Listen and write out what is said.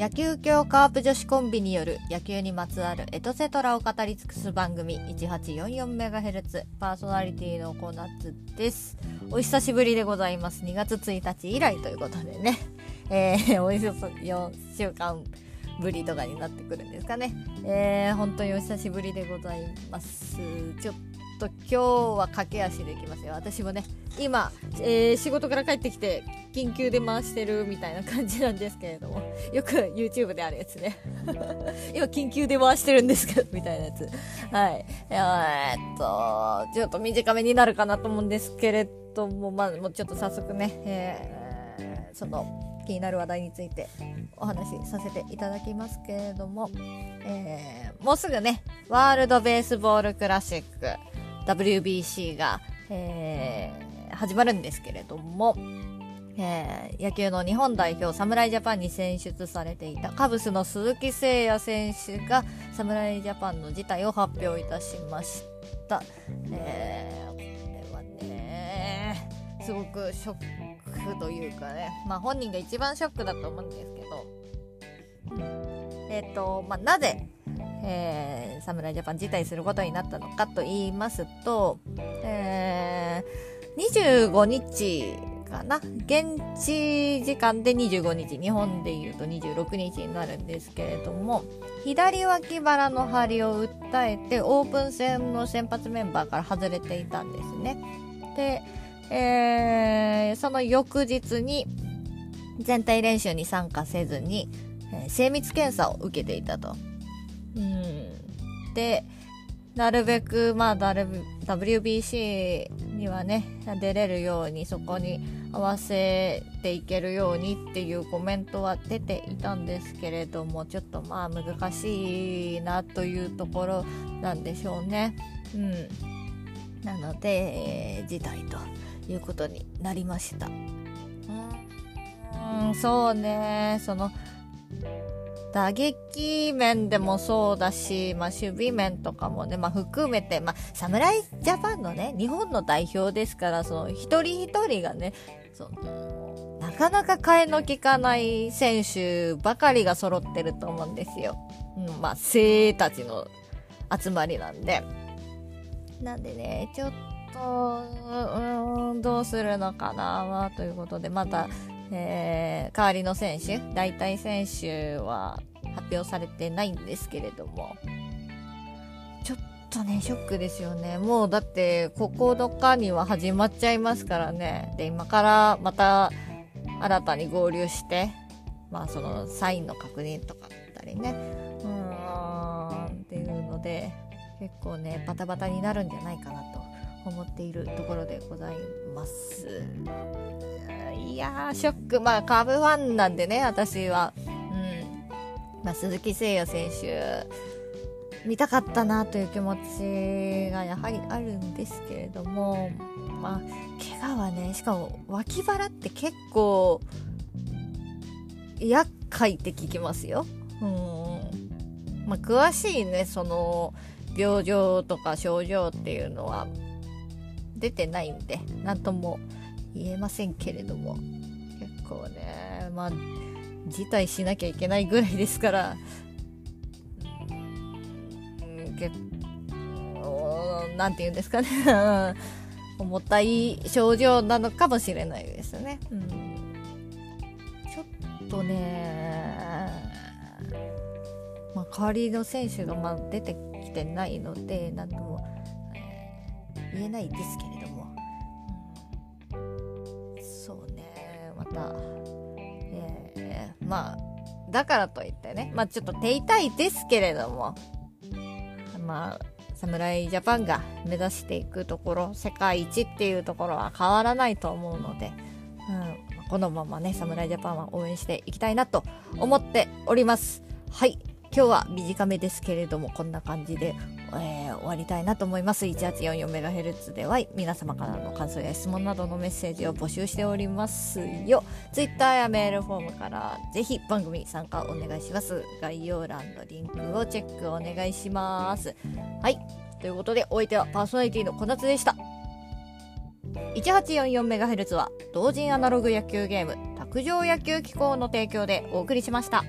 野球協カープ女子コンビによる野球にまつわるエトセトラを語り尽くす番組 1844MHz パーソナリティのコナツです。お久しぶりでございます。2月1日以来ということでね。えー、およそ4週間ぶりとかになってくるんですかね。えー、本当にお久しぶりでございます。ちょっと今日は駆け足でいきますよ。私もね今、えー、仕事から帰ってきて緊急で回してるみたいな感じなんですけれども。よく YouTube であるやつね。今緊急で回してるんですけどみたいなやつ。はい。えー、っとちょっと短めになるかなと思うんですけれどもまあもうちょっと早速ね、えー、その気になる話題についてお話しさせていただきますけれども、えー、もうすぐねワールドベースボールクラシック。WBC が、えー、始まるんですけれども、えー、野球の日本代表侍ジャパンに選出されていたカブスの鈴木誠也選手が侍ジャパンの辞退を発表いたしました。えー、これはねすごくショックというかねまあ本人が一番ショックだと思うんですけどえっ、ー、とまあなぜえー、侍ジャパン辞退することになったのかと言いますと、えー、25日かな現地時間で25日日本でいうと26日になるんですけれども左脇腹の張りを訴えてオープン戦の先発メンバーから外れていたんですね。で、えー、その翌日に全体練習に参加せずに、え、精密検査を受けていたと。うん、でなるべく、まあ、WBC にはね出れるようにそこに合わせていけるようにっていうコメントは出ていたんですけれどもちょっとまあ難しいなというところなんでしょうね。うん、なので、えー、辞退ということになりました。うん、そうねその打撃面でもそうだし、まあ、守備面とかもね、まあ、含めて、まあ、侍ジャパンのね、日本の代表ですから、その、一人一人がね、なかなか替えの利かない選手ばかりが揃ってると思うんですよ。うん、まあ、精鋭たちの集まりなんで。なんでね、ちょっと、うん、どうするのかな、ということで、また、えー、代わりの選手、代替選手は発表されてないんですけれども、ちょっとね、ショックですよね。もうだって、9日には始まっちゃいますからね。で、今からまた新たに合流して、まあそのサインの確認とかだったりね。うーん、っていうので、結構ね、バタバタになるんじゃないかなと思っているところでございます。いやー、ショック。まあ、カーブファンなんでね、私は。うん。まあ、鈴木誠也選手、見たかったなという気持ちがやはりあるんですけれども、まあ、怪我はね、しかも脇腹って結構、厄介って聞きますよ。うん。まあ、詳しいね、その、病状とか症状っていうのは出てないんで、なんとも言えませんけれども。結構ねまあ辞退しなきゃいけないぐらいですから。うん結なんて言うんですかね。重たい症状なのかもしれないですね、うん、ちょっとねまあ代わりの選手がまあ出てきてないので何とも言えないですけれども。そうね。また、えー、まあだからといってね。まあちょっと手痛いですけれども。まあ侍ジャパンが目指していくところ世界一っていうところは変わらないと思うので、うん、このままね侍ジャパンは応援していきたいなと思っております。はい。今日は短めですけれどもこんな感じでえー、終わりたいなと思います。1844MHz では皆様からの感想や質問などのメッセージを募集しておりますよ。Twitter やメールフォームからぜひ番組参加お願いします。概要欄のリンクをチェックお願いします。はい。ということでお相手はパーソナリティの小夏でした。1844MHz は同人アナログ野球ゲーム卓上野球機構の提供でお送りしました。